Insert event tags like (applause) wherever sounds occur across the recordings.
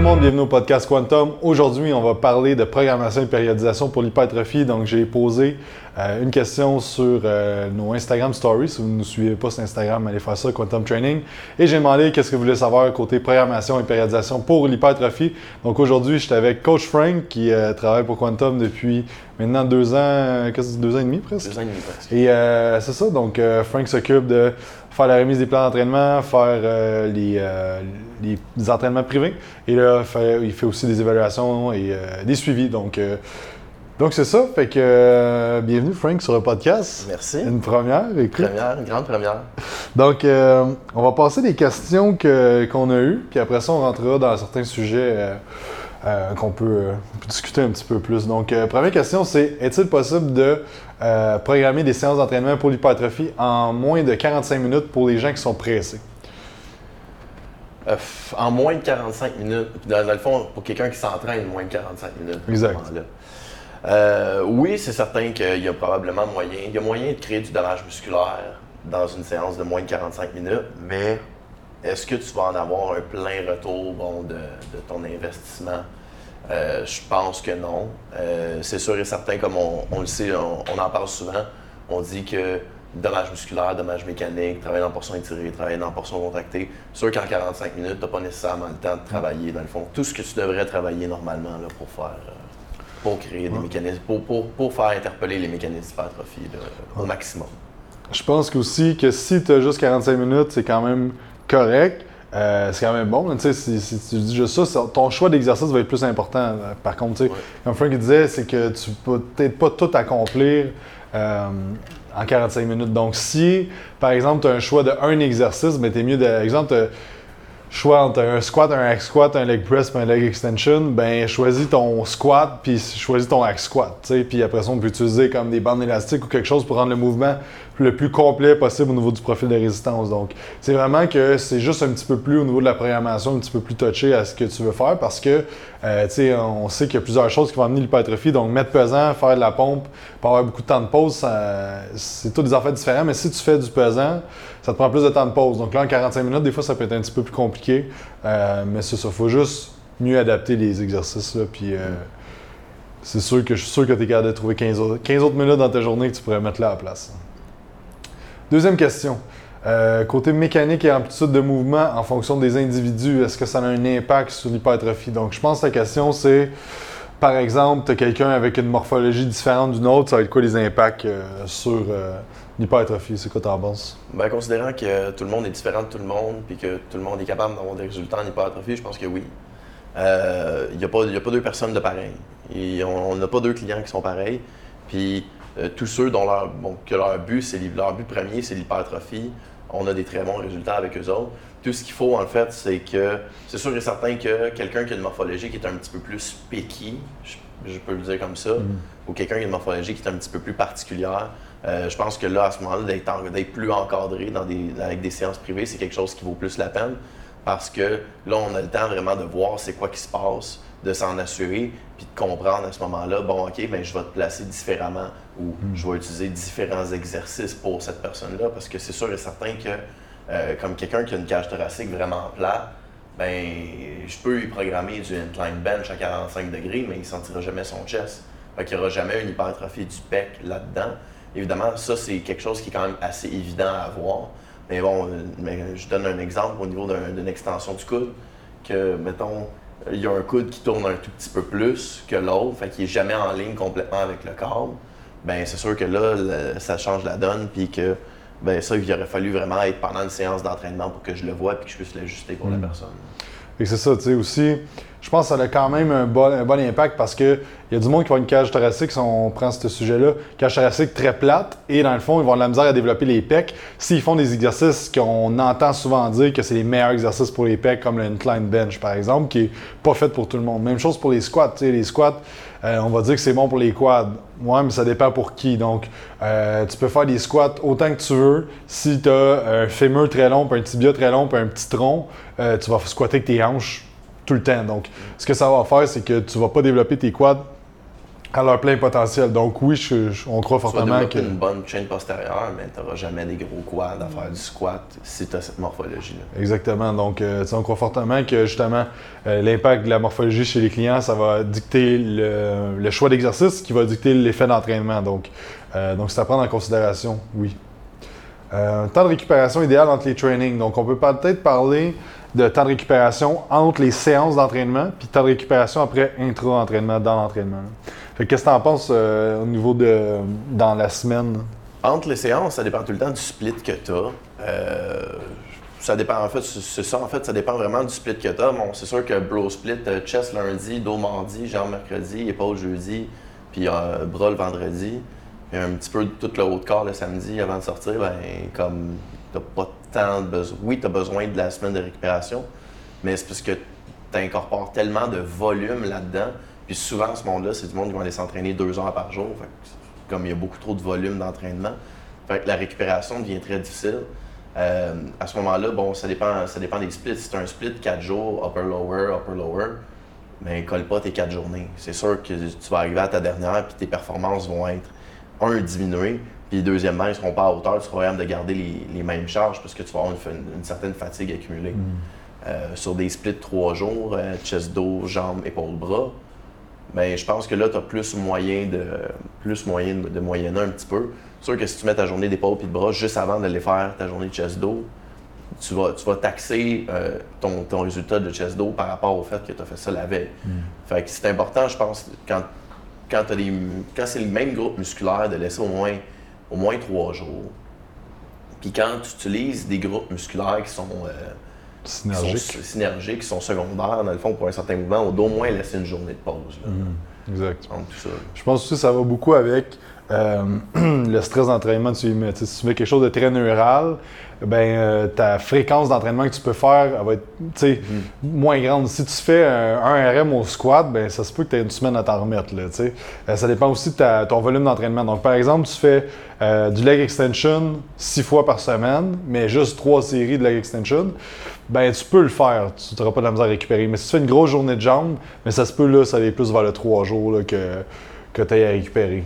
le monde, bienvenue au podcast Quantum. Aujourd'hui, on va parler de programmation et périodisation pour l'hypertrophie. Donc, j'ai posé euh, une question sur euh, nos Instagram Stories. Si vous ne nous suivez pas sur Instagram, allez faire ça, Quantum Training. Et j'ai demandé qu'est-ce que vous voulez savoir côté programmation et périodisation pour l'hypertrophie. Donc, aujourd'hui, j'étais avec Coach Frank qui euh, travaille pour Quantum depuis maintenant deux ans, qu'est-ce que deux ans et demi presque. Deux ans et demi presque. Et c'est ça, donc Frank s'occupe de faire la remise des plans d'entraînement, faire les, les, entraînements privés. Et là, il fait aussi des évaluations et des suivis. Donc, donc, c'est ça. Fait que euh, bienvenue, Frank, sur le podcast. Merci. Une première, écoute. Première, une grande première. Donc, euh, on va passer des questions qu'on a eues, puis après ça, on rentrera dans certains sujets euh, qu'on peut, discuter un petit peu plus. Donc, première question, c'est est-il possible de programmer des séances d'entraînement pour l'hypertrophie en moins de 45 minutes pour les gens qui sont pressés? en moins de 45 minutes. Dans, dans le fond, pour quelqu'un qui s'entraîne, moins de 45 minutes. Exact. Euh, oui, c'est certain qu'il y a probablement moyen. Il y a moyen de créer du dommage musculaire dans une séance de moins de 45 minutes, mais est-ce que tu vas en avoir un plein retour de, ton investissement? Euh, je pense que non. Euh, c'est sûr et certain, comme on, le sait, on, en parle souvent, on dit que dommage musculaire, dommage mécanique, travailler en portion étirée, travailler en portion contractée, sûr qu'en 45 minutes, tu n'as pas nécessairement le temps de travailler, dans le fond, tout ce que tu devrais travailler normalement là, pour faire pour créer des mécanismes, pour, faire interpeller les mécanismes d'hypertrophie au maximum. Je pense aussi que si tu as juste 45 minutes, c'est quand même correct. Euh, c'est quand même bon. Si, si, tu dis juste ça, ton choix d'exercice va être plus important. Euh, par contre, comme Frank disait, c'est que tu peux peut-être pas tout accomplir euh, en 45 minutes. Donc, si, par exemple, tu as un choix de un exercice, mais ben, tu es mieux de. Exemple, choix entre un squat, un hack squat, un leg press, un leg extension, ben choisis ton squat puis choisis ton hack squat, puis après ça on peut utiliser comme des bandes élastiques ou quelque chose pour rendre le mouvement le plus complet possible au niveau du profil de résistance. Donc, c'est vraiment que c'est juste un petit peu plus au niveau de la programmation, un petit peu plus touché à ce que tu veux faire parce que, euh, tu sais, on sait qu'il y a plusieurs choses qui vont amener l'hypertrophie. Donc, mettre pesant, faire de la pompe, pas avoir beaucoup de temps de pause, c'est tous des affaires différents. Mais si tu fais du pesant, ça te prend plus de temps de pause. Donc là, en 45 minutes, des fois, ça peut être un petit peu plus compliqué. Euh, mais c'est ça, faut juste mieux adapter les exercices. Puis, euh, c'est sûr que je suis sûr que tu es capable de trouver 15 autres, 15 autres minutes dans ta journée que tu pourrais mettre là à la place. Deuxième question. Euh, côté mécanique et amplitude de mouvement en fonction des individus, est-ce que ça a un impact sur l'hypertrophie? Donc, je pense que la question, c'est, par exemple, tu as quelqu'un avec une morphologie différente d'une autre, ça va être quoi les impacts euh, sur euh, l'hypertrophie? C'est quoi ta penses? Bien, considérant que tout le monde est différent de tout le monde, puis que tout le monde est capable d'avoir des résultats en hypertrophie, je pense que oui. Il n'y a, a, pas deux personnes de pareil. on n'a pas deux clients qui sont pareils. Puis euh, tous ceux dont leur, que leur but, c'est leur but premier, c'est l'hypertrophie, on a des très bons résultats avec eux autres. Tout ce qu'il faut, en fait, c'est que c'est sûr et certain que quelqu'un qui a une morphologie qui est un petit peu plus picky, je, peux le dire comme ça, mm. ou quelqu'un qui a une morphologie qui est un petit peu plus particulière, euh, je pense que là, à ce moment-là, d'être plus encadré dans des, avec des séances privées, c'est quelque chose qui vaut plus la peine parce que là, on a le temps vraiment de voir c'est quoi qui se passe, de s'en assurer, puis de comprendre à ce moment-là, bon, OK, ben, je vais te placer différemment ou hmm. je vais utiliser différents exercices pour cette personne-là, parce que c'est sûr et certain que, euh, comme quelqu'un qui a une cage thoracique vraiment plate, ben, je peux lui programmer du incline bench à 45 degrés, mais il ne sentira jamais son chest. Fait qu'il n'y aura jamais une hypertrophie du pec là-dedans. Évidemment, ça, c'est quelque chose qui est quand même assez évident à avoir. Mais bon, euh, mais je donne un exemple au niveau d'une extension du coude, que, mettons, il y a un coude qui tourne un tout petit peu plus que l'autre, fait qu'il n'est jamais en ligne complètement avec le corps, ben c'est sûr que là, ça change la donne, puis que ben ça, il aurait fallu vraiment être pendant une séance d'entraînement pour que je le voie et que je puisse l'ajuster pour la hmm. personne. Et c'est ça, tu sais, aussi, je pense que ça a quand même un bon, impact parce qu'il y a du monde qui va une cage thoracique, si on prend ce sujet-là, cage thoracique très plate, et dans le fond, ils vont avoir de la misère à développer les pecs. S'ils font des exercices qu'on entend souvent dire que c'est les meilleurs exercices pour les pecs, comme le incline bench, par exemple, qui est pas fait pour tout le monde. Même chose pour les squats, les squats, euh, on va dire que c'est bon pour les quads. Ouais, mais ça dépend pour qui. Donc, euh, tu peux faire des squats autant que tu veux. Si tu as un fémur très long, puis un tibia très long, puis un petit tronc, euh, tu vas squatter avec tes hanches tout le temps. Donc, ce que ça va faire, c'est que tu vas pas développer tes quads à leur plein potentiel. Donc oui, on croit fortement que... une bonne chaîne postérieure, mais tu n'auras jamais des gros quads à faire du squat si tu as cette morphologie-là. Exactement. Donc euh, on croit fortement que justement euh, l'impact de la morphologie chez les clients, ça va dicter le, choix d'exercice qui va dicter l'effet d'entraînement. Donc euh, donc c'est à prendre en considération, oui. Temps de récupération idéal entre les trainings. Donc on peut peut-être parler de temps de récupération entre les séances d'entraînement, puis temps de récupération après intra-entraînement, dans l'entraînement. Qu'est-ce que tu en penses euh, au niveau de dans la semaine? Entre les séances, ça dépend tout le temps du split que tu as. Euh, ça dépend, en fait, c'est ça, en fait, ça dépend vraiment du split que tu as. Bon, c'est sûr que bro split, euh, chest lundi, dos mardi, jambes mercredi, épaule jeudi, puis bras le vendredi. Puis un petit peu tout le haut de corps le samedi avant de sortir, ben, comme t'as pas tant de besoin. Oui, tu as besoin de la semaine de récupération, mais c'est parce que tu incorpores tellement de volume là-dedans puis souvent, ce monde-là, c'est du monde qui va aller s'entraîner deux heures par jour. comme il y a beaucoup trop de volume d'entraînement, la récupération devient très difficile. Euh, à ce moment-là, bon, ça dépend, ça dépend des splits. Si c'est un split quatre jours, upper-lower, upper-lower, mais colle pas tes quatre journées. C'est sûr que tu vas arriver à ta dernière, puis tes performances vont être, un, diminuées, puis deuxièmement, ils ne seront pas à hauteur, tu seras capable de garder les, mêmes charges parce que tu vas avoir une, certaine fatigue accumulée. Mm. Euh, sur des splits trois jours, euh, chest, dos, jambes, épaules, bras, ben, je pense que là, tu as plus moyen de plus moyen de, moyenner un petit peu. C'est sûr que si tu mets ta journée d'épaule et de bras juste avant d'aller faire ta journée de chest dos, tu vas, tu vas taxer euh, ton, ton, résultat de chest dos par rapport au fait que tu as fait ça la veille. Hmm. Fait que c'est important, je pense, quand, quand, quand c'est le même groupe musculaire, de laisser au moins, au moins trois jours. Puis quand tu utilises des groupes musculaires qui sont euh, synergiques. Qui sont synergiques, qui sont secondaires, dans le fond, pour un certain mouvement, on doit au moins laisser une journée de pause. Mhm. exact. Je pense aussi que ça va beaucoup avec euh, (clears throat) le stress d'entraînement. Tu si tu fais quelque chose de très neural, ben, euh, ta fréquence d'entraînement que tu peux faire va être mhm. moins grande. Si tu fais un, RM au squat, ben, ça se peut que tu aies une semaine à t'en remettre. Là, euh, ça dépend aussi de ton volume d'entraînement. Donc, par exemple, tu fais du leg extension six fois par semaine, mais juste trois séries de leg extension ben tu peux le faire, tu n'auras pas de la misère à récupérer. Mais si tu fais une grosse journée de jambes, mais ça se peut là, ça aller plus vers le trois jours que, que tu aies à récupérer.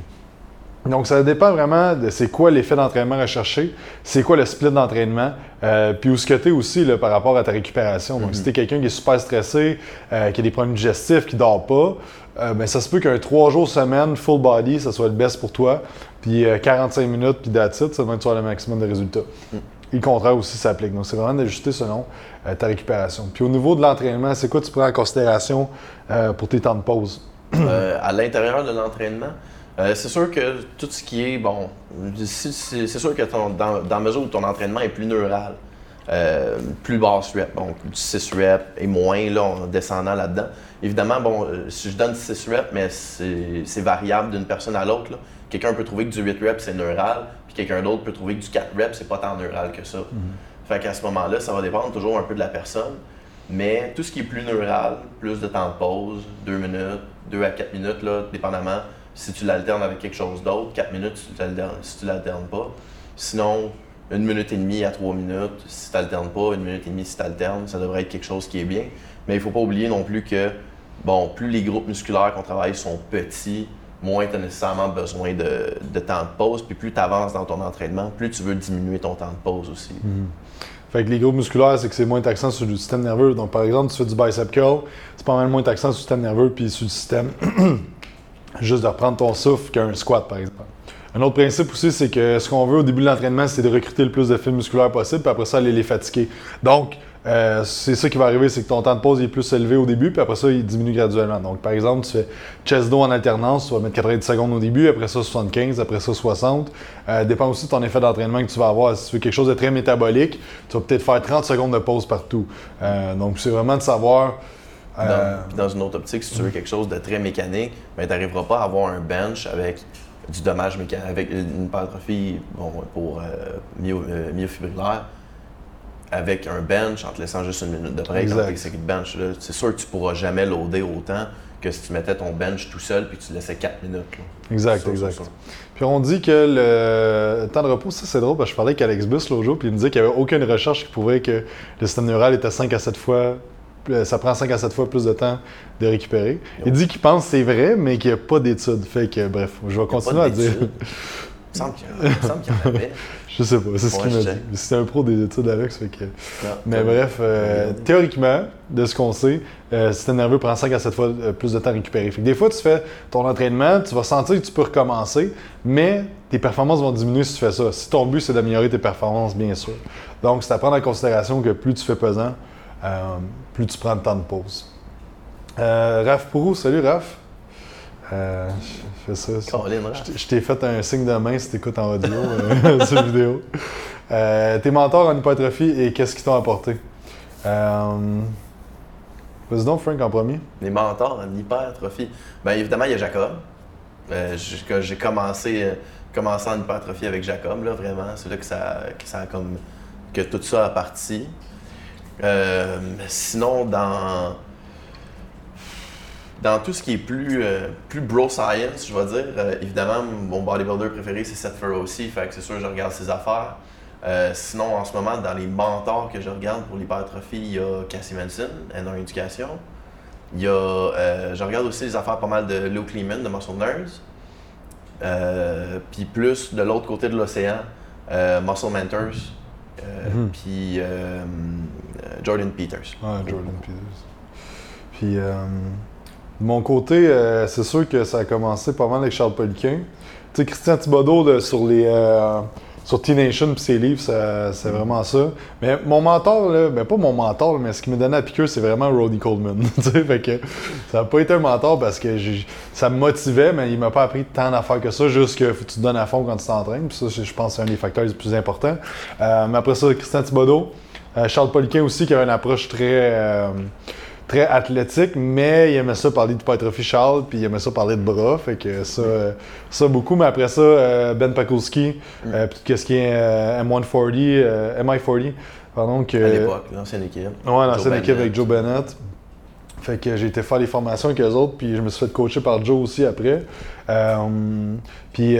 Donc, ça dépend vraiment de c'est quoi l'effet d'entraînement recherché, c'est quoi le split d'entraînement, euh, puis où ce que tu es aussi là, par rapport à ta récupération. Donc, si mhm. tu es quelqu'un qui est super stressé, euh, qui a des problèmes digestifs, qui ne dort pas, euh, ben, ça se peut qu'un trois jours semaine, full body, ça soit le best pour toi. Puis 45 minutes, puis it, ça va être le maximum de résultats. Mm. Et le contraire aussi s'applique. Donc, c'est vraiment d'ajuster selon euh, ta récupération. Puis au niveau de l'entraînement, c'est quoi tu prends en considération euh, pour tes temps de pause? Euh, à l'intérieur de l'entraînement, c'est sûr que tout ce qui est, bon, c'est sûr que dans, dans mesure où ton entraînement est plus neural, plus basse rep, donc 6 reps et moins là, en descendant là-dedans. Évidemment, bon, si je donne 6 reps, mais c'est variable d'une personne à l'autre. Quelqu'un peut trouver que du 8 reps c'est neural, puis quelqu'un d'autre peut trouver que du 4 reps c'est pas tant neural que ça. Mhm. Fait qu'à ce moment-là, ça va dépendre toujours un peu de la personne. Mais tout ce qui est plus neural, plus de temps de pause, 2 minutes, 2 à 4 minutes, là, dépendamment si tu l'alternes avec quelque chose d'autre, 4 minutes si tu l'alternes pas. Sinon, une minute et demie à 3 minutes si tu n'alternes pas, une minute et demie si tu alternes, ça devrait être quelque chose qui est bien. Mais il ne faut pas oublier non plus que, bon, plus les groupes musculaires qu'on travaille sont petits, moins tu as nécessairement besoin de, temps de pause. Puis plus tu avances dans ton entraînement, plus tu veux diminuer ton temps de pause aussi. Mhm. Fait que les groupes musculaires, c'est que c'est moins taxant sur le système nerveux. Donc, par exemple, tu fais du bicep curl, c'est pas mal moins taxant sur le système nerveux puis sur le système (clears throat) juste de reprendre ton souffle qu'un squat, par exemple. Un autre principe aussi, c'est que ce qu'on veut au début de l'entraînement, c'est de recruter le plus de fibres musculaires possible, puis après ça, aller les fatiguer. Donc, euh, c'est ça qui va arriver, c'est que ton temps de pause est plus élevé au début, puis après ça, il diminue graduellement. Donc, par exemple, tu fais chest dos en alternance, tu vas mettre 90 secondes au début, après ça 75, après ça 60. Euh, dépend aussi de ton effet d'entraînement que tu vas avoir. Si tu fais quelque chose de très métabolique, tu vas peut-être faire 30 secondes de pause partout. Euh, donc, c'est vraiment de savoir. Dans, une autre optique, si tu veux quelque chose de très mécanique, ben, tu n'arriveras pas à avoir un bench avec du dommage mécanique, avec une hypertrophie bon, pour myofibrillaire avec un bench en te laissant juste une minute de break dans de bench. C'est sûr que tu pourras jamais loader autant que si tu mettais ton bench tout seul puis que tu laissais 4 minutes. Exact, exact. Puis on dit que le temps de repos, ça c'est drôle parce que je parlais avec Alex Bus l'autre jour puis il me disait qu'il n'y avait aucune recherche qui prouvait que le système neural était 5 à 7 fois euh, ça prend 5 à 7 fois plus de temps de récupérer. Il dit qu'il pense que c'est vrai, mais qu'il n'y a pas d'études. Fait que, bref, je vais continuer à dire. (laughs) Il me semble qu'il y en avait. Je sais pas, c'est ce qu'il m'a dit. C'est un pro des études, Alex. Fait que... Mais bref, euh, théoriquement, de ce qu'on sait, euh, si t'es nerveux, prend 5 à 7 fois euh, plus de temps à récupérer. Fait que des fois, tu fais ton entraînement, tu vas sentir que tu peux recommencer, mais tes performances vont diminuer si tu fais ça. Si ton but, c'est d'améliorer tes performances, bien sûr. Donc, c'est à prendre en considération que plus tu fais pesant, plus tu prends de temps de pause. Raph Pourou, salut Raph. Euh, je fais ça. je t'ai fait un signe de main si t'écoutes en audio euh, (laughs) sur vidéo. Euh, tes mentors en hypertrophie et qu'est-ce qu'ils t'ont apporté? Euh, Vas-y donc, Frank, en premier. Les mentors en hypertrophie. Bien évidemment, il y a Jacob. j'ai commencé, commencé en hypertrophie avec Jacob, là, vraiment. C'est là que ça, que ça a comme. que tout ça a parti. Sinon, dans dans tout ce qui est plus, euh, plus bro science, je vais dire, euh, évidemment, mon bodybuilder préféré, c'est Seth aussi, fait que c'est sûr, je regarde ses affaires. Euh, sinon, en ce moment, dans les mentors que je regarde pour l'hypertrophie, il y a Cassie Manson, NR Éducation. Il y a, je regarde aussi les affaires pas mal de Luke Lehman, de Muscle Nerds. puis plus de l'autre côté de l'océan, Muscle Mentors. Mhm. Puis Jordan Peters. Ah, Jordan Peters. Puis de mon côté, euh, c'est sûr que ça a commencé pas mal avec Charles Poliquin. Tu sais, Christian Thibodeau sur les euh, sur T-Nation et ses livres, c'est vraiment ça. Mais mon mentor, là, ben pas mon mentor, mais ce qui me donnait à piqueur, c'est vraiment Rodney Coleman. (laughs) fait que ça n'a pas été un mentor parce que ça me motivait, mais il m'a pas appris tant d'affaires que ça, juste que tu te donnes à fond quand tu t'entraînes. Puis ça, je pense c'est un des facteurs les plus importants. Euh, mais après ça, Christian Thibodeau, Charles Poliquin aussi, qui avait une approche très très athlétique, mais il aimait ça parler de hypertrophie Charles, puis il aimait ça parler de bras, fait que ça, ça beaucoup. Mais après ça, euh, Ben Pakowski, mm. euh, puis qu'est-ce qui est euh, M140, MI40, pardon. Que, à l'époque, l'ancienne équipe. Ouais, l'ancienne équipe avec Joe Bennett. Fait que j'ai été faire les formations avec eux autres, puis je me suis fait coacher par Joe aussi après. Puis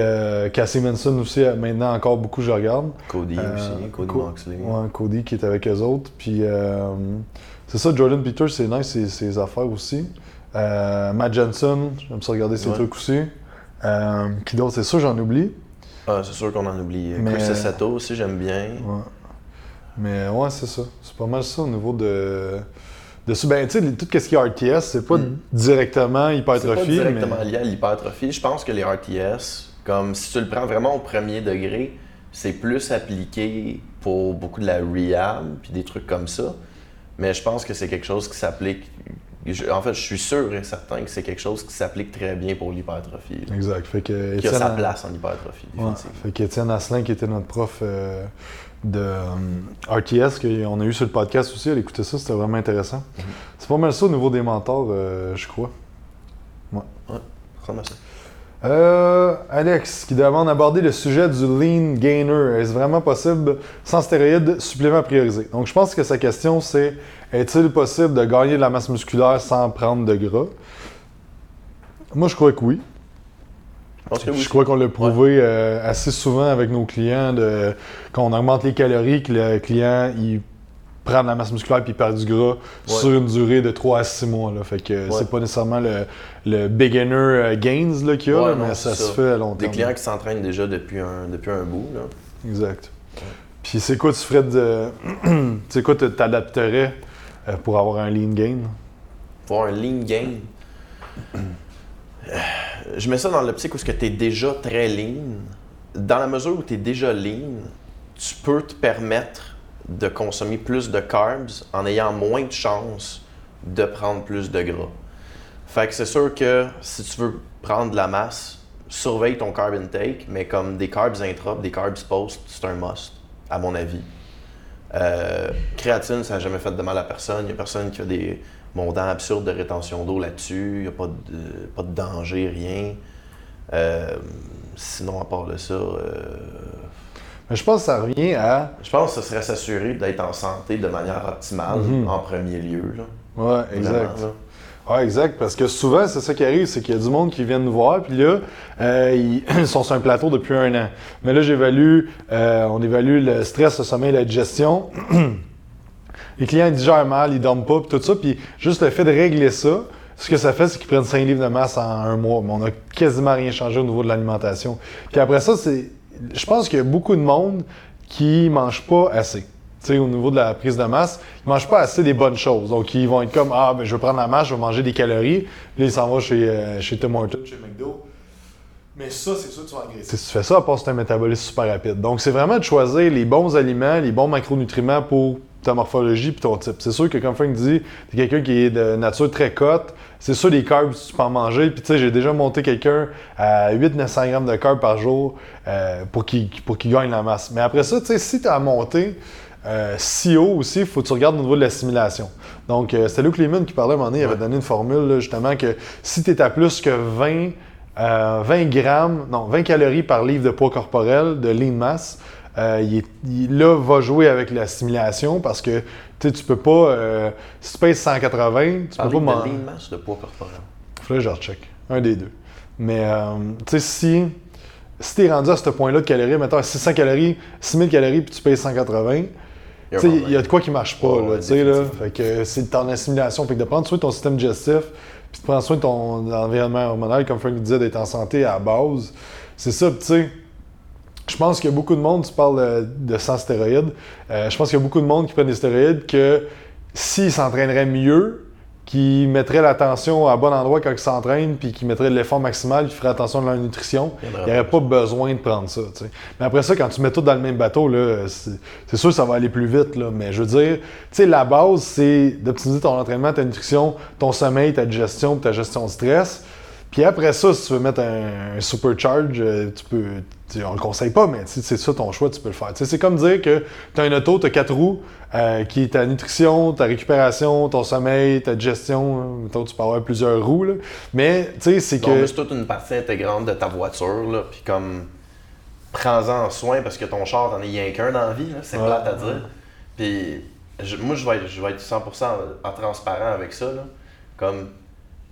Cassie Manson aussi, maintenant encore beaucoup, je regarde. Cody aussi, Cody Moxley. Ouais, Cody qui est avec eux autres. Puis c'est ça, Jordan Peters, c'est nice, ses, affaires aussi. Euh, Matt Jensen, j'aime ça regarder ses trucs aussi. Euh, qui d'autre, c'est sûr, j'en oublie. Ah, c'est sûr qu'on en oublie. Mais... Chris Sato aussi, j'aime bien. Ouais. Mais ouais, c'est ça. C'est pas mal ça au niveau de. De ça. Ben, tu sais, tout ce qui est RTS, c'est pas mm. directement hypertrophie. C'est pas directement lié à l'hypertrophie. Je pense que les RTS, comme si tu le prends vraiment au premier degré, c'est plus appliqué pour beaucoup de la rehab puis des trucs comme ça. Mais je pense que c'est quelque chose qui s'applique. En fait, je suis sûr et certain que c'est quelque chose qui s'applique très bien pour l'hypertrophie. Exact. Fait que qui a sa place en hypertrophie. Ouais. Fait qu'Étienne Asselin, qui était notre prof euh, de euh, RTS, qu'on a eu sur le podcast aussi, elle écoutait ça, c'était vraiment intéressant. Mm-hmm. C'est pas mal ça au niveau des mentors, euh, je crois. Ouais. Ouais, ça. Euh, Alex, qui demande d'aborder le sujet du lean gainer. Est-ce vraiment possible sans stéroïdes, supplément priorisé? Donc, je pense que sa question, c'est est-il possible de gagner de la masse musculaire sans prendre de gras? Moi, je crois que oui. Je, crois qu'on l'a prouvé euh, assez souvent avec nos clients de, quand on augmente les calories, que le client il prendre la masse musculaire puis perdre du gras sur une durée de 3 à 6 mois. Là. Fait que c'est pas nécessairement le, beginner euh, gains qu'il y a, mais ça, se fait à long terme. Des clients qui s'entraînent déjà depuis un, depuis un bout. Là. Exact. Puis c'est quoi tu ferais de. (clears throat) c'est quoi tu t'adapterais euh, pour avoir un lean gain? Pour un lean gain? Je mets ça dans l'optique où tu es déjà très lean. Dans la mesure où tu es déjà lean, tu peux te permettre de consommer plus de carbs en ayant moins de chances de prendre plus de gras. Fait que c'est sûr que si tu veux prendre de la masse, surveille ton carb intake, mais comme des carbs intra, des carbs post, c'est un must, à mon avis. Euh, créatine, ça n'a jamais fait de mal à personne. Il n'y a personne qui a des montants absurdes de rétention d'eau là-dessus. Il n'y a pas de, pas de danger, rien. Euh, sinon, à part de ça, euh, mais je pense que ça revient à. Je pense que ce serait s'assurer d'être en santé de manière optimale mhm. en premier lieu. Oui, exact. Oui, exact. Parce que souvent, c'est ça qui arrive, c'est qu'il y a du monde qui vient nous voir, puis là, euh, ils (clears throat) sont sur un plateau depuis un an. Mais là, j'évalue, euh, on évalue le stress, le sommeil, la digestion. (clears throat) Les clients ils digèrent mal, ils dorment pas, puis tout ça. Puis juste le fait de régler ça, ce que ça fait, c'est qu'ils prennent 5 livres de masse en un mois. Mais on n'a quasiment rien changé au niveau de l'alimentation. Puis après ça, c'est. Je pense qu'il y a beaucoup de monde qui mange pas assez. Au niveau de la prise de masse, ils mangent pas assez des bonnes choses. Donc, ils vont être comme Ah, ben, je vais prendre la masse, je vais manger des calories. Puis là, ils s'en vont chez, euh, chez Tim Hortons, chez McDo. Mais ça, c'est sûr que tu vas engraisser. Si tu fais ça, à part c'est un métabolisme super rapide. Donc, c'est vraiment de choisir les bons aliments, les bons macronutriments pour ta morphologie puis ton type. C'est sûr que, comme Frank dit, tu quelqu'un qui est de nature très cote. C'est sûr, les carbs, tu peux en manger. Puis, tu sais, j'ai déjà monté quelqu'un à 800-900 grammes de carbs par jour euh, pour qu'il gagne la masse. Mais après ça, tu sais, si tu as monté euh, si haut aussi, il faut que tu regardes au niveau de l'assimilation. Donc, euh, c'était Luke Lehman qui parlait à un moment donné, il avait donné une formule, justement, que si tu es à plus que 20 20 euh, grammes, non, 20 calories par livre de poids corporel de lean mass. Euh, il, là, va jouer avec l'assimilation parce que tu peux pas. Si tu pèses 180, tu peux pas manger. lean mass de poids corporel Faudrait que je recheck. Un des deux. Mais, tu sais, si, si tu es rendu à ce point-là de calories, mettons 600 calories, 6000 calories, puis tu pèses 1environnement. Il y a de quoi qui marche pas. là, là, fait que c'est ton assimilation. Fait que de prendre soin de ton système digestif, puis de prendre soin de ton environnement hormonal, comme Frank disait, d'être en santé à la base. C'est ça, tu sais. Je pense qu'il y a beaucoup de monde, tu parles de, sans stéroïdes, euh, je pense qu'il y a beaucoup de monde qui prennent des stéroïdes que s'ils s'entraîneraient mieux, qui mettraient l'attention à bon endroit quand ils s'entraînent, puis qui mettraient de l'effort maximal, qui feraient attention à leur nutrition, il n'y aurait pas besoin de prendre ça. Mais après ça, quand tu mets tout dans le même bateau, c'est sûr que ça va aller plus vite. Là. Mais je veux dire, la base, c'est d'optimiser ton entraînement, ta nutrition, ton sommeil, ta digestion, ta gestion de stress. Puis après ça, si tu veux mettre un, supercharge, euh, tu peux. On le conseille pas, mais c'est ça ton choix, tu peux le faire. C'est comme dire que tu as un auto, tu as quatre roues, euh, qui est ta nutrition, ta récupération, ton sommeil, ta digestion. Hein. Mettons, tu peux avoir plusieurs roues. Là. Mais tu sais, c'est que. C'est toute une partie intégrante de ta voiture. Là, puis comme. Prends-en soin parce que ton char, t'en as rien qu'un dans la vie. C'est plate à dire. Puis moi, je vais, être, je vais être 100% en transparent avec ça. Là. Comme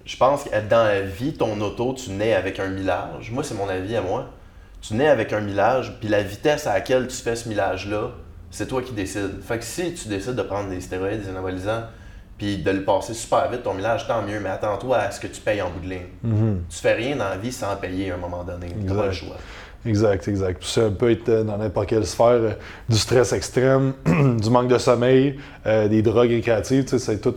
je pense que dans la vie, ton auto, tu nais avec un millage. Moi, c'est mon avis à moi. Tu nais avec un millage, puis la vitesse à laquelle tu fais ce millage-là, c'est toi qui décides. Fait que si tu décides de prendre des stéroïdes, des anabolisants, puis de le passer super vite, ton millage, tant mieux, mais attends-toi à ce que tu payes en bout de ligne. Mm-hmm. Tu fais rien dans la vie sans payer à un moment donné. Tu pas le choix. Exact, exact. Ça peut être euh, dans n'importe quelle sphère, euh, du stress extrême, (clears throat) du manque de sommeil, euh, des drogues récréatives, c'est tout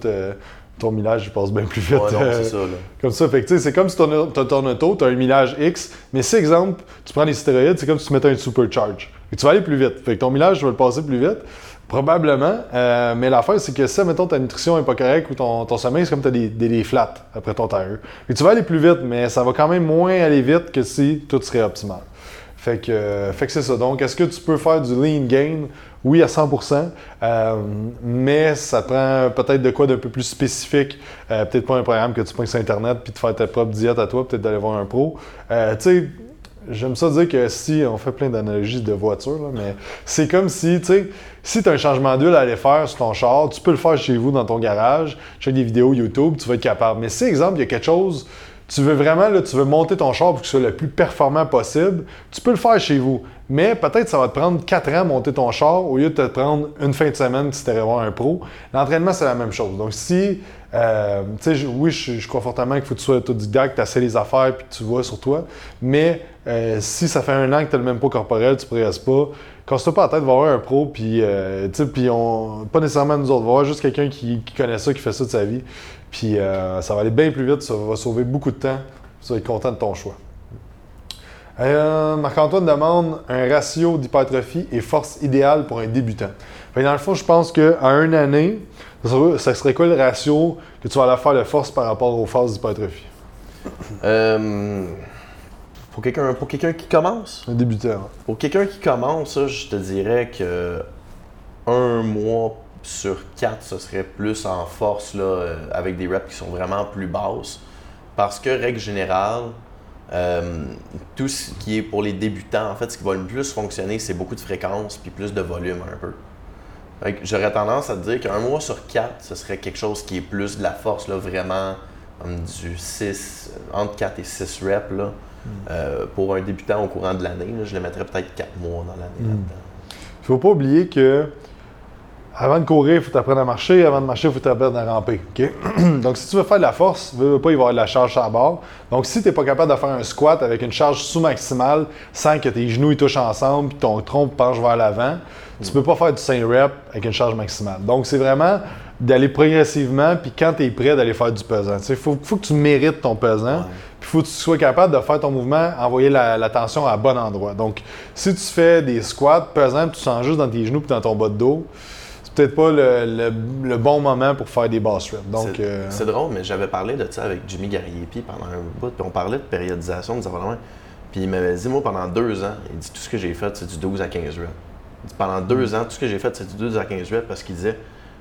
ton millage il passe bien plus vite. c'est ça, Comme ça, fait c'est comme si tu as ton auto, tu as un millage X, mais si, exemple, tu prends des stéroïdes, c'est comme si tu mettais un supercharge. Et tu vas aller plus vite. Fait que ton millage, va le passer plus vite. Probablement. Euh, mais l'affaire, c'est que si, mettons, ta nutrition n'est pas correcte ou ton, ton sommeil, c'est comme tu as des, des, flats après ton tire. Et tu vas aller plus vite, mais ça va quand même moins aller vite que si tout serait optimal. Fait que, euh, fait que c'est ça. Donc, est-ce que tu peux faire du lean gain oui, à 100% euh, mais ça prend peut-être de quoi d'un peu plus spécifique. Euh, peut-être pas un programme que tu prends sur Internet puis de faire ta propre diète à toi, peut-être d'aller voir un pro. Euh, tu sais, j'aime ça dire que si, on fait plein d'analogies de voiture, mais c'est comme si, tu sais, si tu as un changement d'huile à aller faire sur ton char, tu peux le faire chez vous dans ton garage, fais des vidéos YouTube, tu vas être capable. Mais si, exemple, il y a quelque chose tu veux vraiment, tu veux monter ton char pour que ce soit le plus performant possible, tu peux le faire chez vous. Mais peut-être ça va te prendre 4 ans à monter ton char au lieu de te prendre une fin de semaine si tu voir un pro. L'entraînement, c'est la même chose. Donc, si, euh, tu sais, oui, je, crois fortement qu'il faut que tu sois autodidacte, tu assez les affaires puis tu vois sur toi. Mais euh, si ça fait un an que tu n'as le même pot corporel, tu ne progresses pas, casse-toi pas la tête, va voir un pro, puis, euh, puis on, pas nécessairement nous autres, voir juste quelqu'un qui, qui, connaît ça, qui fait ça de sa vie. Puis ça va aller bien plus vite, ça va sauver beaucoup de temps. Tu vas être content de ton choix. Euh, Marc-Antoine demande un ratio d'hypertrophie et force idéale pour un débutant. dans le fond, je pense qu'à une année, ça serait quoi le ratio que tu vas aller faire de force par rapport aux forces d'hypertrophie? Euh, pour quelqu'un pour quelqu'un qui commence? Un débutant. Pour quelqu'un qui commence, je te dirais que un mois sur quatre, ce serait plus en force là, euh, avec des reps qui sont vraiment plus basses. Parce que, règle générale, euh, tout ce qui est pour les débutants, en fait, ce qui va le plus fonctionner, c'est beaucoup de fréquence puis plus de volume un peu. J'aurais tendance à te dire qu'un mois sur quatre, ce serait quelque chose qui est plus de la force, là, vraiment du 6, entre 4 et 6 reps. Là, hmm. euh, pour un débutant au courant de l'année, je le mettrais peut-être 4 mois dans l'année hmm. Il ne faut pas oublier que avant de courir, il faut apprendre à marcher. Avant de marcher, il faut apprendre à ramper. (clears throat) Donc, si tu veux faire de la force, il ne pas y avoir de la charge à bord. Donc, si tu n'es pas capable de faire un squat avec une charge sous-maximale sans que tes genoux ils touchent ensemble et ton tronc penche vers l'avant, tu ne peux pas faire du 5 reps avec une charge maximale. Donc, c'est vraiment d'aller progressivement, puis quand tu es prêt, d'aller faire du pesant. Il faut, faut, que tu mérites ton pesant, puis il faut que tu sois capable de faire ton mouvement, envoyer la, tension à bon endroit. Donc, si tu fais des squats pesants, tu sens juste dans tes genoux et dans ton bas de dos, peut-être pas le, bon moment pour faire des boss reps. Donc, euh, c'est, drôle, mais j'avais parlé de ça avec Jimmy Gariepi pendant un bout, puis on parlait de périodisation, de Puis il m'avait dit, moi, pendant deux ans, il dit tout ce que j'ai fait, c'est du 12 à 15 reps. pendant deux ans, tout ce que j'ai fait, c'est du 12 à 15 reps parce qu'il disait,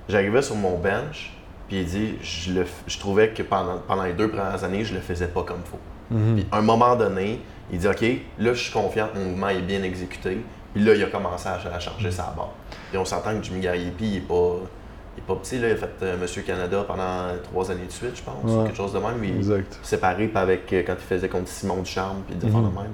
j'arrivais sur mon bench, puis il dit, je, je trouvais que pendant, pendant les deux premières années, je le faisais pas comme il faut. Mhm. Puis à un moment donné, il dit, OK, là, je suis confiant, mon mouvement est bien exécuté. Puis là, il a commencé à, charger sa barre. Puis on s'entend que Jimmy Gariepi, il est pas. Il est pas petit, là. il a fait euh, Monsieur Canada pendant trois années de suite, je pense, quelque chose de même. Il exact. séparé avec, euh, quand il faisait contre Simon Ducharme, puis de mm de même.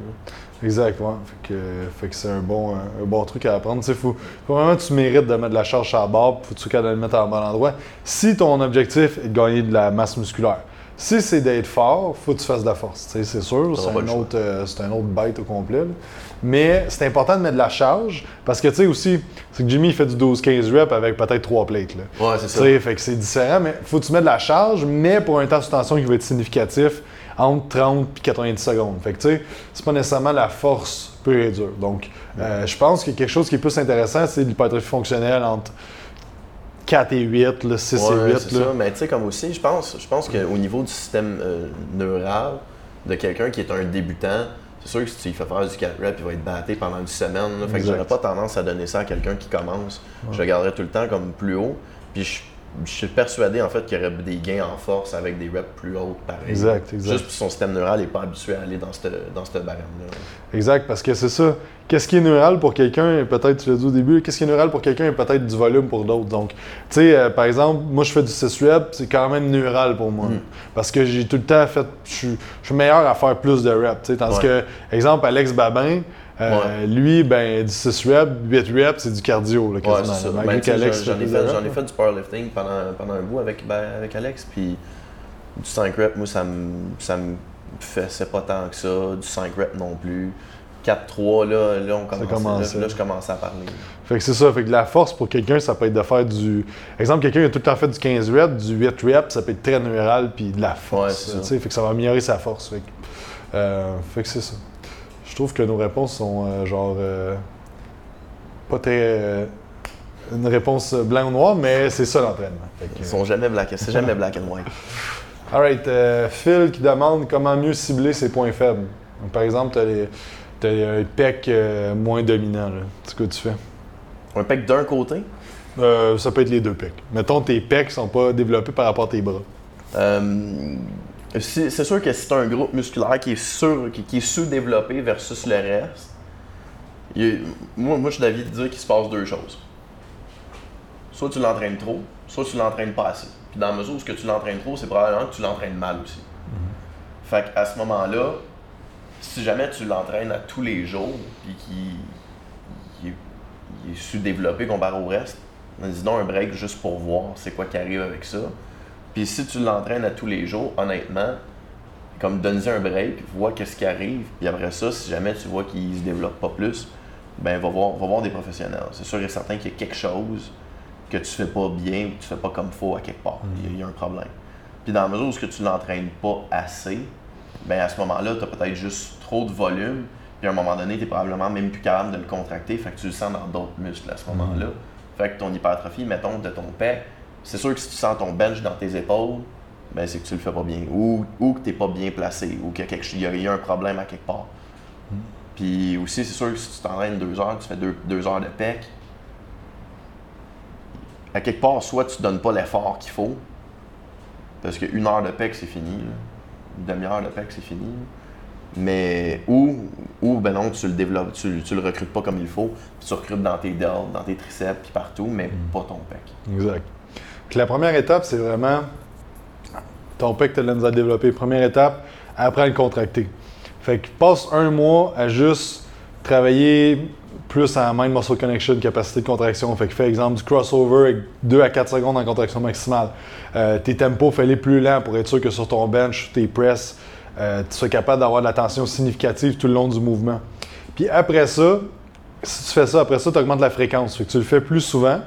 Exact, ouais. Fait que, fait que c'est un bon, un, bon truc à apprendre. Il faut, faut, vraiment que tu mérites de mettre de la charge à la barre, faut que tu le mettre à bon endroit. Si ton objectif est de gagner de la masse musculaire, si c'est d'être fort, faut que tu fasses de la force. C'est sûr, c'est un, autre, euh, un autre bête au complet. Mais c'est important de mettre de la charge parce que, tu sais, aussi, c'est que Jimmy, il fait du 12-15 reps avec peut-être trois plates. Là. Ouais, c'est ça. fait que c'est différent, mais faut que tu mettes de la charge, mais pour un temps de tension qui va être significatif entre 30 et 90 secondes. Fait que, tu sais, c'est pas nécessairement la force pure et dure. Donc, euh, je pense que quelque chose qui est plus intéressant, c'est l'hypertrophie fonctionnelle entre 4 et 8, là, 6 et 8. C'est ça, mais tu sais, comme aussi, je pense, je pense qu'au niveau du système euh, neural de quelqu'un qui est un débutant, c'est sûr que si tu lui fais faire du 4 reps, il va être batté pendant une semaine. Fait que j'aurais pas tendance à donner ça à quelqu'un qui commence. Je le garderais tout le temps comme plus haut. Puis je, suis persuadé en fait qu'il y aurait des gains en force avec des reps plus hautes pareil. Exact, exact. Juste que son système neural n'est pas habitué à aller dans cette, dans cette barème-là. Exact, parce que c'est ça. Qu'est-ce qui est neural pour quelqu'un, peut-être tu l'as dit au début, qu'est-ce qui est neural pour quelqu'un est peut-être du volume pour d'autres. Donc, tu sais, euh, par exemple, moi je fais du 6 reps, c'est quand même neural pour moi. Mm. Parce que j'ai tout le temps fait, je suis meilleur à faire plus de reps. Tandis que, exemple, Alex Babin, euh, lui, ben, du 6 reps, 8 reps, c'est du cardio, là, quasiment. Ouais, ben, J'en ai, ai, fait du powerlifting pendant, pendant un bout avec, ben, avec Alex, puis du 5 reps, moi, ça me, ça me faisait pas tant que ça. Du 5 reps non plus. 4-3, là, là, on commence, là, je commence à parler. Fait que c'est ça. Fait que la force pour quelqu'un, ça peut être de faire du. Exemple, quelqu'un qui a tout le temps fait du 15 reps, du 8 reps, ça peut être très neural puis de la force. Ouais, fait que ça va améliorer sa force. Fait que, euh, fait que c'est ça. Je trouve que nos réponses sont euh, genre. Euh, pas très. une réponse blanc ou noir, mais c'est ça l'entraînement. Ils sont jamais black, c'est jamais black and white. (laughs) Alright, Phil qui demande comment mieux cibler ses points faibles. par exemple, tu as les T'as un pec euh, moins dominant, C'est ce que tu fais? Un pec d'un côté? Euh, ça peut être les deux pecs. Mettons, tes pecs sont pas développés par rapport à tes bras. C'est sûr que c'est un groupe musculaire qui est, qui, est sous-développé versus le reste, moi, moi, je suis d'avis de dire qu'il se passe deux choses. Soit tu l'entraînes trop, soit tu l'entraînes pas assez. Puis dans la mesure où ce que tu l'entraînes trop, c'est probablement que tu l'entraînes mal aussi. Mm-hmm. Fait qu'à ce moment-là, si jamais tu l'entraînes à tous les jours et qu'il est, sous-développé comparé au reste, dis donc un break juste pour voir c'est quoi qui arrive avec ça. Puis si tu l'entraînes à tous les jours, honnêtement, comme donne un break, vois qu'est-ce qui arrive, puis après ça, si jamais tu vois qu'il se développe pas plus, ben va voir, va voir des professionnels. C'est sûr et certain qu'il y a quelque chose que tu fais pas bien ou que tu fais pas comme faut à quelque part. Il y, a un problème. Puis dans la mesure où ce que tu l'entraînes pas assez, ben à ce moment-là, tu as peut-être juste trop de volume, puis à un moment donné, tu es probablement même plus capable de le contracter, fait que tu le sens dans d'autres muscles à ce moment-là. Mhm. Fait que ton hypertrophie, mettons, de ton pec, c'est sûr que si tu sens ton bench dans tes épaules, ben c'est que tu le fais pas bien, ou, ou que tu n'es pas bien placé, ou qu'il y, a, y a un problème à quelque part. Mhm. Puis aussi, c'est sûr que si tu t'entraînes deux heures, tu fais deux, heures de pec, à quelque part, soit tu donnes pas l'effort qu'il faut, parce qu'une heure de pec, c'est fini une demi-heure de PEC, c'est fini. Mais ou, ou ben non, tu le développes, tu, tu le recrutes pas comme il faut, puis tu recrutes dans tes delts, dans tes triceps, puis partout, mais mm. pas ton PEC. Exact. La première étape, c'est vraiment ton PEC, tu l'as à développer. Première étape, apprends à le contracter. Fait que passe un mois à juste travailler plus en mind muscle connection, capacité de contraction. Fait que fais exemple du crossover avec 2 à 4 secondes en contraction maximale. Euh, tes tempos, fais-les plus lents pour être sûr que sur ton bench, tes press, euh, tu sois capable d'avoir de la tension significative tout le long du mouvement. Puis après ça, si tu fais ça, après ça, tu augmentes la fréquence. Fait que tu le fais plus souvent.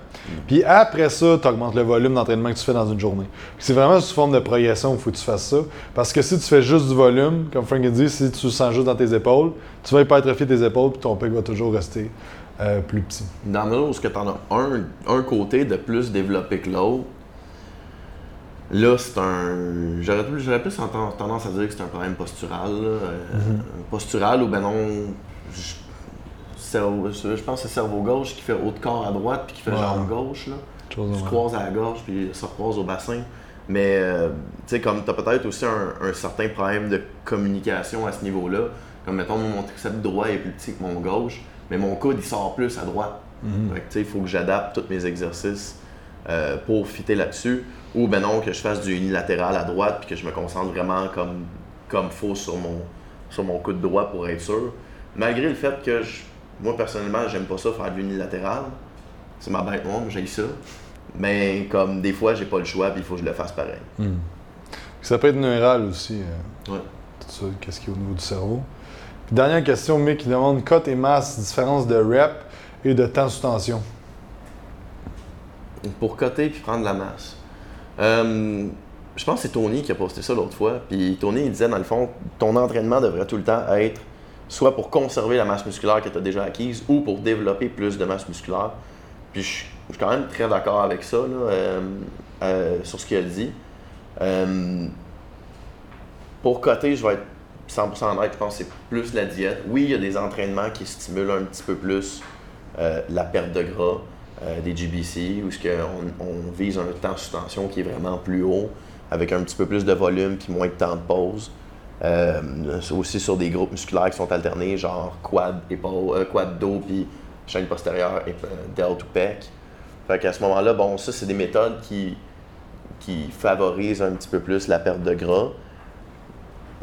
Puis après ça, tu augmentes le volume d'entraînement que tu fais dans une journée. C'est vraiment sous forme de progression qu'il faut que tu fasses ça. Parce que si tu fais juste du volume, comme Frank a dit, si tu le sens juste dans tes épaules, tu vas hypertrophier tes épaules puis ton pec va toujours rester euh, plus petit. Dans le mesure où tu en as un, un côté de plus développé que l'autre, Là, c'est un. J'aurais plus, plus tendance à dire que c'est un problème postural. Euh, mm-hmm. Postural ou ben non. Je, je pense que c'est cerveau gauche qui fait haut de corps à droite puis qui fait jambe gauche. Là. Tu croises à la gorge puis ça croise au bassin. Mais euh, tu sais, comme tu as peut-être aussi un, certain problème de communication à ce niveau-là. Comme mettons, mon triceps droit est plus petit que mon gauche, mais mon coude il sort plus à droite. Mm-hmm. tu sais, il faut que j'adapte tous mes exercices euh, pour fitter là-dessus. Ou ben non, que je fasse du unilatéral à droite puis que je me concentre vraiment comme, comme faux sur mon, sur mon coup de droit pour être sûr. Malgré le fait que moi personnellement, j'aime pas ça faire de l'unilatéral. C'est ma bête noire, j'ai ça. Mais comme des fois, j'ai pas le choix puis il faut que je le fasse pareil. Hmm. Ça peut être neural aussi. Euh, tout ça, qu'est-ce qui est au niveau du cerveau. dernière question, Mick qui demande cote et masse, différence de rep et de temps sous tension. Pour coter puis prendre la masse. Euh, je pense que c'est Tony qui a posté ça l'autre fois. Puis Tony, il disait, dans le fond, ton entraînement devrait tout le temps être soit pour conserver la masse musculaire que tu as déjà acquise ou pour développer plus de masse musculaire. Puis je, suis quand même très d'accord avec ça, euh, euh, sur ce qu'il a dit. pour côté, je vais être 100% honnête, je pense que c'est plus la diète. Oui, il y a des entraînements qui stimulent un petit peu plus la perte de gras. Euh, des GBC, où on, on vise un temps sous tension qui est vraiment plus haut, avec un petit peu plus de volume puis moins de temps de pause. Euh, aussi sur des groupes musculaires qui sont alternés, genre quad, épaule, euh, quad dos puis chaîne postérieure et delt ou pec. Fait qu'à ce moment-là, bon, ça, c'est des méthodes qui, qui favorisent un petit peu plus la perte de gras.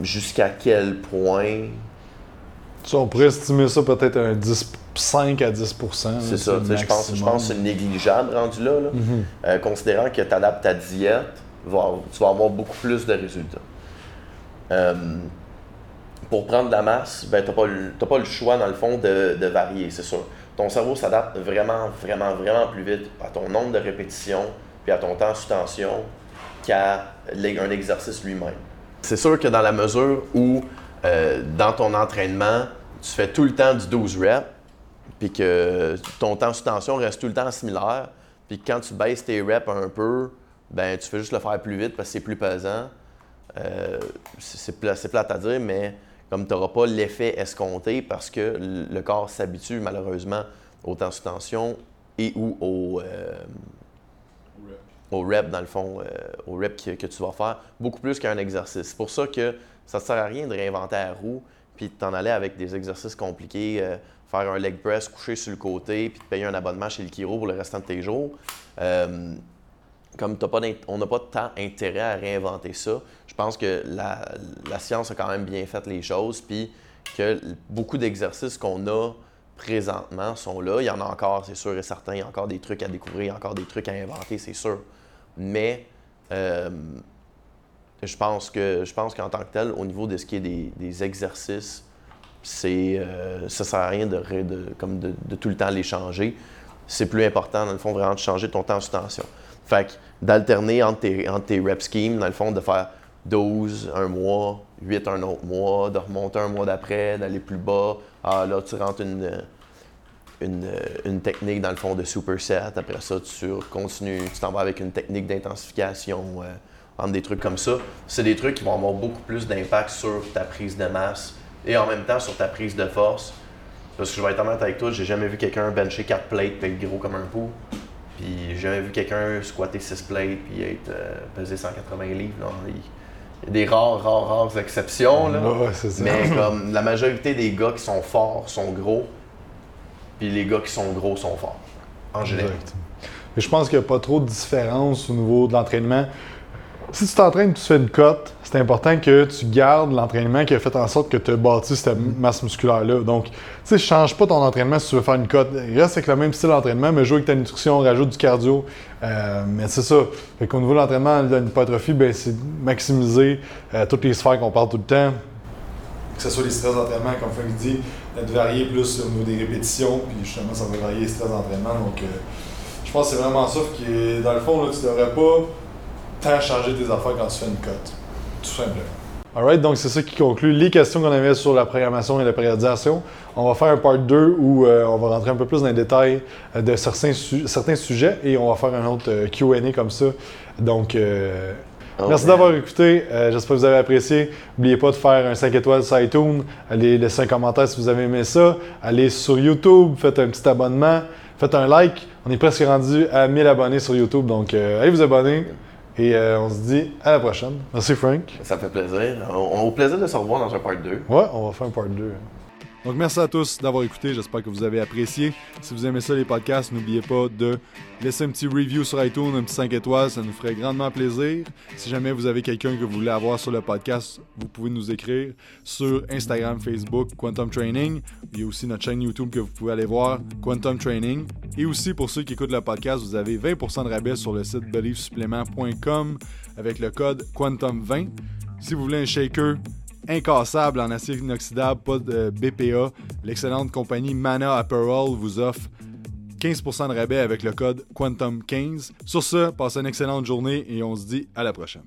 Jusqu'à quel point? on pourrait estimer ça peut-être un 10 5 à 10% C'est ça, je pense, je pense que c'est négligeable rendu là. Mhm. Euh, considérant que tu adaptes ta diète, tu vas avoir beaucoup plus de résultats. Euh, pour prendre de la masse, ben, tu n'as pas, le choix, dans le fond, de, varier, c'est sûr. Ton cerveau s'adapte vraiment, vraiment, vraiment plus vite à ton nombre de répétitions puis à ton temps sous tension qu'à un exercice lui-même. C'est sûr que dans la mesure où, euh, dans ton entraînement, tu fais tout le temps du 12 reps, puis que ton temps sous tension reste tout le temps similaire, puis quand tu baisses tes reps un peu, ben tu fais juste le faire plus vite parce que c'est plus pesant. Euh, c'est plate à dire, mais comme tu n'auras pas l'effet escompté parce que le corps s'habitue malheureusement au temps sous tension et ou au, euh, au rep, dans le fond, euh, au rep que, tu vas faire, beaucoup plus qu'un exercice. C'est pour ça que ça ne sert à rien de réinventer la roue puis de t'en aller avec des exercices compliqués faire un leg press coucher sur le côté, puis te payer un abonnement chez le chiro pour le restant de tes jours. Comme pas on n'a pas tant intérêt à réinventer ça, je pense que la, science a quand même bien fait les choses, puis que beaucoup d'exercices qu'on a présentement sont là. Il y en a encore, c'est sûr et certain. Il y a encore des trucs à découvrir, il y a encore des trucs à inventer, c'est sûr. Mais euh, je pense que je pense qu'en tant que tel, au niveau de ce qui est des exercices c'est euh, ça sert à rien de, comme de, tout le temps les changer. C'est plus important, dans le fond, vraiment de changer ton temps sous tension. Fait que d'alterner entre tes, entre tes rep schemes, dans le fond, de faire 12 un mois, 8 un autre mois, de remonter un mois d'après, d'aller plus bas. Ah là, tu rentres une, une, une, technique, dans le fond, de superset. Après ça, tu continues, tu t'en vas avec une technique d'intensification, euh, entre des trucs comme ça. C'est des trucs qui vont avoir beaucoup plus d'impact sur ta prise de masse et en même temps sur ta prise de force. Parce que je vais être honnête avec toi, j'ai jamais vu quelqu'un bencher 4 plates et être gros comme un pou. Puis j'ai jamais vu quelqu'un squatter 6 plates puis être euh, pesé 180 livres. Il y a des rares, rares, rares exceptions. Là. Mais comme la majorité des gars qui sont forts sont gros, puis les gars qui sont gros sont forts. En général. je pense qu'il n'y a pas trop de différence au niveau de l'entraînement. Si tu t'entraînes, tu fais une cote, c'est important que tu gardes l'entraînement qui a fait en sorte que tu as bâti cette masse musculaire-là. Donc, tu sais, change pas ton entraînement si tu veux faire une cote. Reste avec le même style d'entraînement, mais joue avec ta nutrition, rajoute du cardio. Euh, mais c'est ça. Fait qu'au niveau de l'entraînement de l'hypertrophie, ben, c'est maximiser euh, toutes les sphères qu'on parle tout le temps. Que ce soit les stress d'entraînement, comme Frank dit, d'être varié plus au niveau des répétitions, puis justement, ça va varier les stress d'entraînement. Donc, je pense que c'est vraiment ça qui dans le fond, là, tu devrais pas tant changer tes affaires quand tu fais une cote. Tout simplement. Alright, donc c'est ça qui conclut les questions qu'on avait sur la programmation et la périodisation. On va faire un part 2 où euh, on va rentrer un peu plus dans les détails euh, de certains, certains sujets et on va faire un autre euh, QA comme ça. Donc, oh, merci d'avoir écouté. J'espère que vous avez apprécié. N'oubliez pas de faire un 5 étoiles sur iTunes. Allez laisser un commentaire si vous avez aimé ça. Allez sur YouTube, faites un petit abonnement, faites un like. On est presque rendu à 1000 abonnés sur YouTube, donc allez vous abonner. Et euh, on se dit à la prochaine. Merci Frank. Ça fait plaisir. On, a au plaisir de se revoir dans un part 2. Ouais, on va faire un part 2. Donc merci à tous d'avoir écouté, j'espère que vous avez apprécié. Si vous aimez ça les podcasts, n'oubliez pas de laisser un petit review sur iTunes, un petit 5 étoiles, ça nous ferait grandement plaisir. Si jamais vous avez quelqu'un que vous voulez avoir sur le podcast, vous pouvez nous écrire sur Instagram, Facebook, Quantum Training. Il y a aussi notre chaîne YouTube que vous pouvez aller voir, Quantum Training. Et aussi pour ceux qui écoutent le podcast, vous avez 20% de rabais sur le site beliefsupplement.com avec le code Quantum20. Si vous voulez un shaker, incassable en acier inoxydable, pas de BPA. L'excellente compagnie Mana Apparel vous offre 15% de rabais avec le code Quantum15. Sur ce, passez une excellente journée et on se dit à la prochaine.